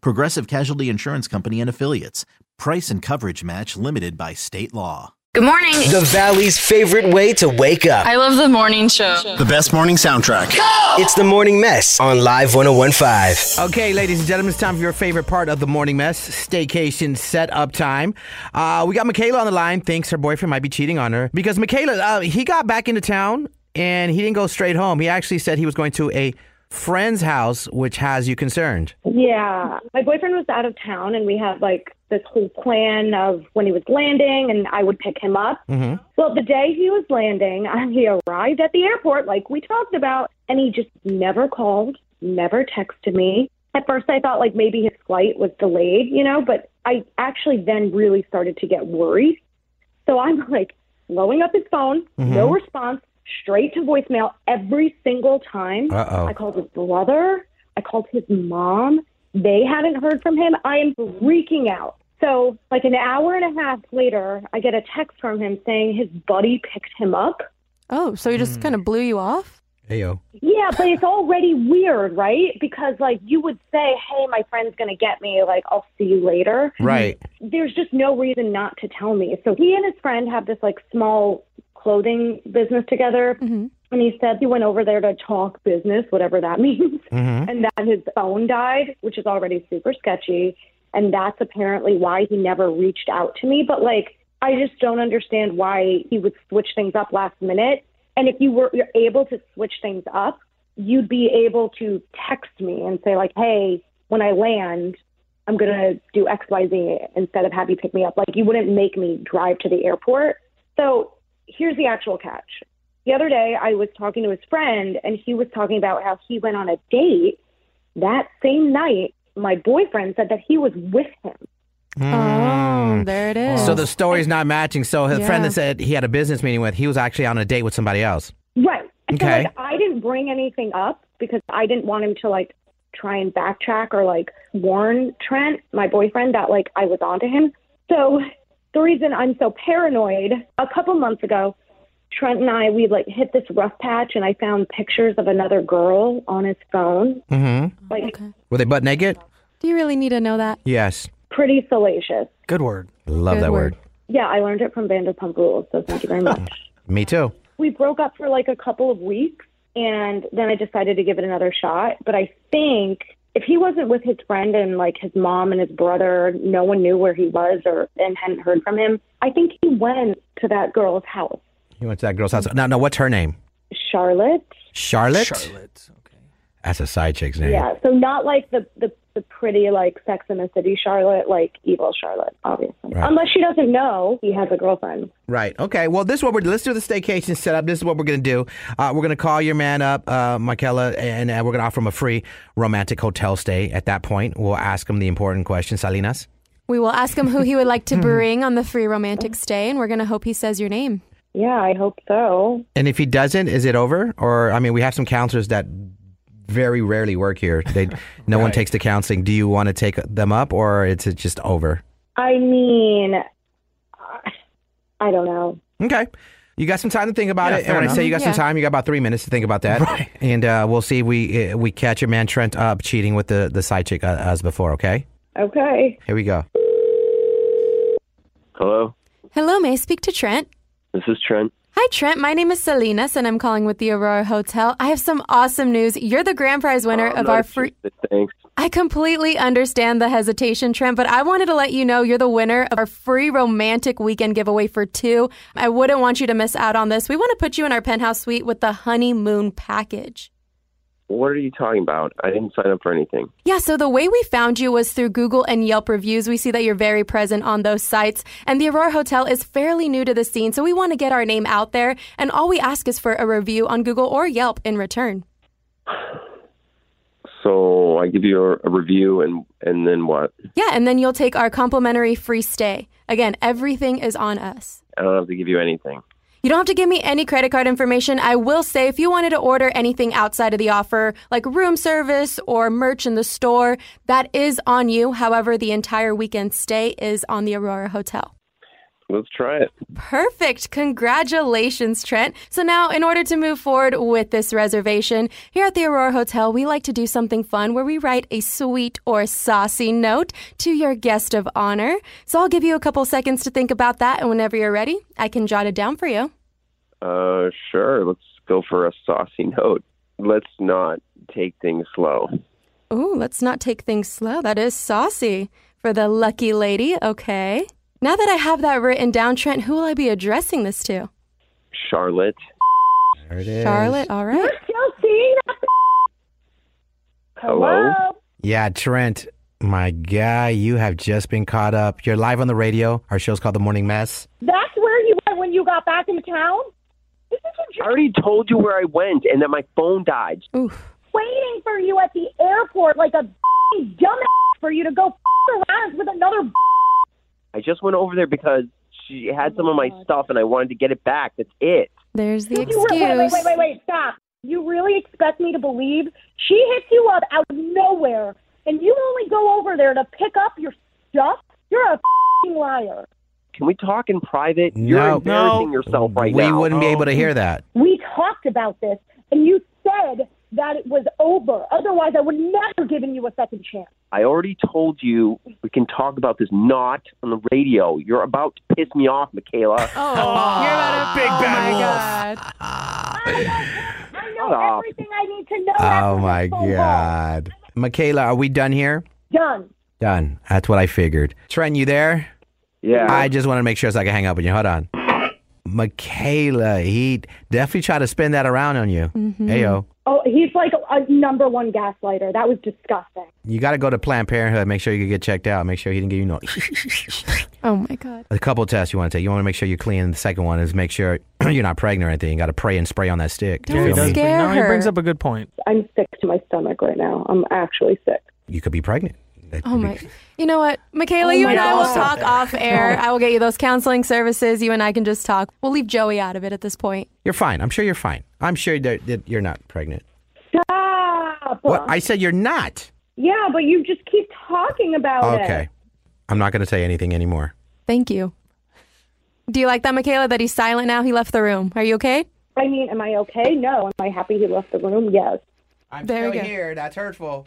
Progressive Casualty Insurance Company and Affiliates. Price and coverage match limited by state law. Good morning. The Valley's favorite way to wake up. I love the morning show. The best morning soundtrack. It's the Morning Mess on Live 1015. Okay, ladies and gentlemen, it's time for your favorite part of the morning mess staycation setup time. Uh, we got Michaela on the line. Thinks her boyfriend might be cheating on her because Michaela, uh, he got back into town and he didn't go straight home. He actually said he was going to a friend's house, which has you concerned. Yeah. My boyfriend was out of town and we had like this whole plan of when he was landing and I would pick him up. Mm-hmm. Well, the day he was landing, he arrived at the airport like we talked about and he just never called, never texted me. At first I thought like maybe his flight was delayed, you know, but I actually then really started to get worried. So I'm like blowing up his phone, no response, straight to voicemail every single time. Uh-oh. I called his brother. I called his mom. They hadn't heard from him. I am freaking out. So, like an hour and a half later, I get a text from him saying his buddy picked him up. Oh, so he just hmm. kind of blew you off? Hey, yo. Yeah, but it's already weird, right? Because, like, you would say, hey, my friend's going to get me. Like, I'll see you later. Right. There's just no reason not to tell me. So, he and his friend have this, like, small clothing business together. Mm-hmm. And he said he went over there to talk business, whatever that means, Mm-hmm. and that his phone died, which is already super sketchy. And that's apparently why he never reached out to me. But like, I just don't understand why he would switch things up last minute. And if you were you're able to switch things up, you'd be able to text me and say like, hey, when I land, I'm gonna do X, Y, Z instead of have you pick me up. Like, you wouldn't make me drive to the airport. So here's the actual catch. The other day, I was talking to his friend, and he was talking about how he went on a date that same night. My boyfriend said that he was with him. Hmm. Oh, there it is. So the story's not matching. So his friend that said he had a business meeting with, he was actually on a date with somebody else. Right. And Okay. So, like, I didn't bring anything up because I didn't want him to like try and backtrack or like warn Trent, my boyfriend, that like I was onto him. So the reason I'm so paranoid, a couple months ago, Trent and I we like hit this rough patch, and I found pictures of another girl on his phone, Mm-hmm. like Okay. Were they butt naked? Do you really need to know that? Yes. pretty salacious. Good word. Love Good that word. word. Yeah, I learned it from Vanderpump Rules, so thank you very much. Me too. we broke up for like a couple of weeks and then I decided to give it another shot. But I think if he wasn't with his friend and like his mom and his brother, no one knew where he was or and hadn't heard from him, I think he went to that girl's house. He went to that girl's house. Now, now, what's her name? Charlotte. Charlotte? Charlotte. Okay. That's a side chick's name. Yeah. So not like the, the the pretty like Sex in the City Charlotte, like evil Charlotte, obviously. Right. Unless she doesn't know he has a girlfriend. Right. Okay. Well, this is what we're. Let's do the staycation setup. This is what we're gonna do. Uh, we're gonna call your man up, uh, Michaela, and uh, we're gonna offer him a free romantic hotel stay. At that point, we'll ask him the important question, Salinas. We will ask him who he would like to bring on the free romantic stay, and we're going to hope he says your name. Yeah, I hope so. And if he doesn't, is it over? Or I mean, we have some counselors that very rarely work here. They no one takes the counseling. Do you want to take them up, or is it just over? I mean, I- I don't know. Okay. You got some time to think about Yeah, it. And fair when I say you got some time, you got about three minutes to think about that. Right. And uh, we'll see if we uh, we catch your man Trent up cheating with the the side chick uh, as before. Okay. Okay. Here we go. Hello, Hello, may I speak to Trent? this is Trent. Hi, Trent. My name is Salinas, and I'm calling with the Aurora Hotel. I have some awesome news. You're the grand prize winner Oh, of our free. Thanks. I completely understand the hesitation, Trent, but I wanted to let you know you're the winner of our free romantic weekend giveaway for two. I wouldn't want you to miss out on this. We want to put you in our penthouse suite with the honeymoon package. What are you talking about? I didn't sign up for anything. Yeah, so the way we found you was through Google and Yelp reviews. We see that you're very present on those sites. And the Aurora Hotel is fairly new to the scene, so we want to get our name out there. And all we ask is for a review on Google or Yelp in return. So I give you a, a review, and and then what? Yeah, and then you'll take our complimentary free stay. Again, everything is on us. I don't have to give you anything. You don't have to give me any credit card information. I will say if you wanted to order anything outside of the offer, like room service or merch in the store, that is on you. However, the entire weekend stay is on the Aurora Hotel. Let's try it. Perfect. Congratulations, Trent. So now, in order to move forward with this reservation, here at the Aurora Hotel, we like to do something fun where we write a sweet or saucy note to your guest of honor. So I'll give you a couple seconds to think about that, and whenever you're ready, I can jot it down for you. Uh, sure. Let's go for a saucy note. Let's not take things slow. Oh, let's not take things slow. That is saucy for the lucky lady. Okay. Now that I have that written down, Trent, who will I be addressing this to? Charlotte. There it is. Charlotte, all right. Still seeing that? Hello? Yeah, Trent, my guy, you have just been caught up. You're live on the radio. Our show's called The Morning Mess. That's where you went when you got back in town? This is a I joke. already told you where I went and that my phone died. Oof. waiting for you at the airport like a dumbass for you to go around with another I just went over there because she had some of my oh stuff and I wanted to get it back. That's it. There's the You excuse. re- wait, wait, wait, wait, wait, stop. You really expect me to believe she hits you up out of nowhere and you only go over there to pick up your stuff? You're a liar. Can we talk in private? You're No. embarrassing yourself right we now. We wouldn't be able to hear um, that. We talked about this and you said that it was over. Otherwise, I would never given you a second chance. I already told you we can talk about this not on the radio. You're about to piss me off, Michaela. Oh, ah, you're about to Big oh bad my wolf. God. I know Shut up. everything I need to know. Oh my this phone call. God. Michaela, are we done here? Done. Done. That's what I figured. Trent, you there? Yeah. I just want to make sure so I can hang up with you. Hold on. Michaela, he definitely tried to spin that around on you. Mm-hmm. Heyo. Oh, he's like a, a number one gaslighter. That was disgusting. You got to go to Planned Parenthood. Make sure you can get checked out. Make sure he didn't give you no. Oh my God. a couple of tests you want to take. You want to make sure you're clean. The second one is make sure you're not pregnant or anything. You got to pray and spray on that stick. Don't You feel me? scare no, he brings up a good point. I'm sick to my stomach right now. I'm actually sick. You could be pregnant. That Oh my! be- You know what, Michaela? Oh you my and I will talk off air. Oh. I will get you those counseling services. You and I can just talk. We'll leave Joey out of it at this point. You're fine. I'm sure you're fine. I'm sure that, that you're not pregnant. Stop. Well, I said you're not. yeah, but you just keep talking about it. Okay. I'm not going to say anything anymore. Thank you. Do you like that, Michaela? That he's silent now. He left the room. Are you okay? I mean, am I okay? No. Am I happy he left the room? Yes. I'm There still here. That's hurtful.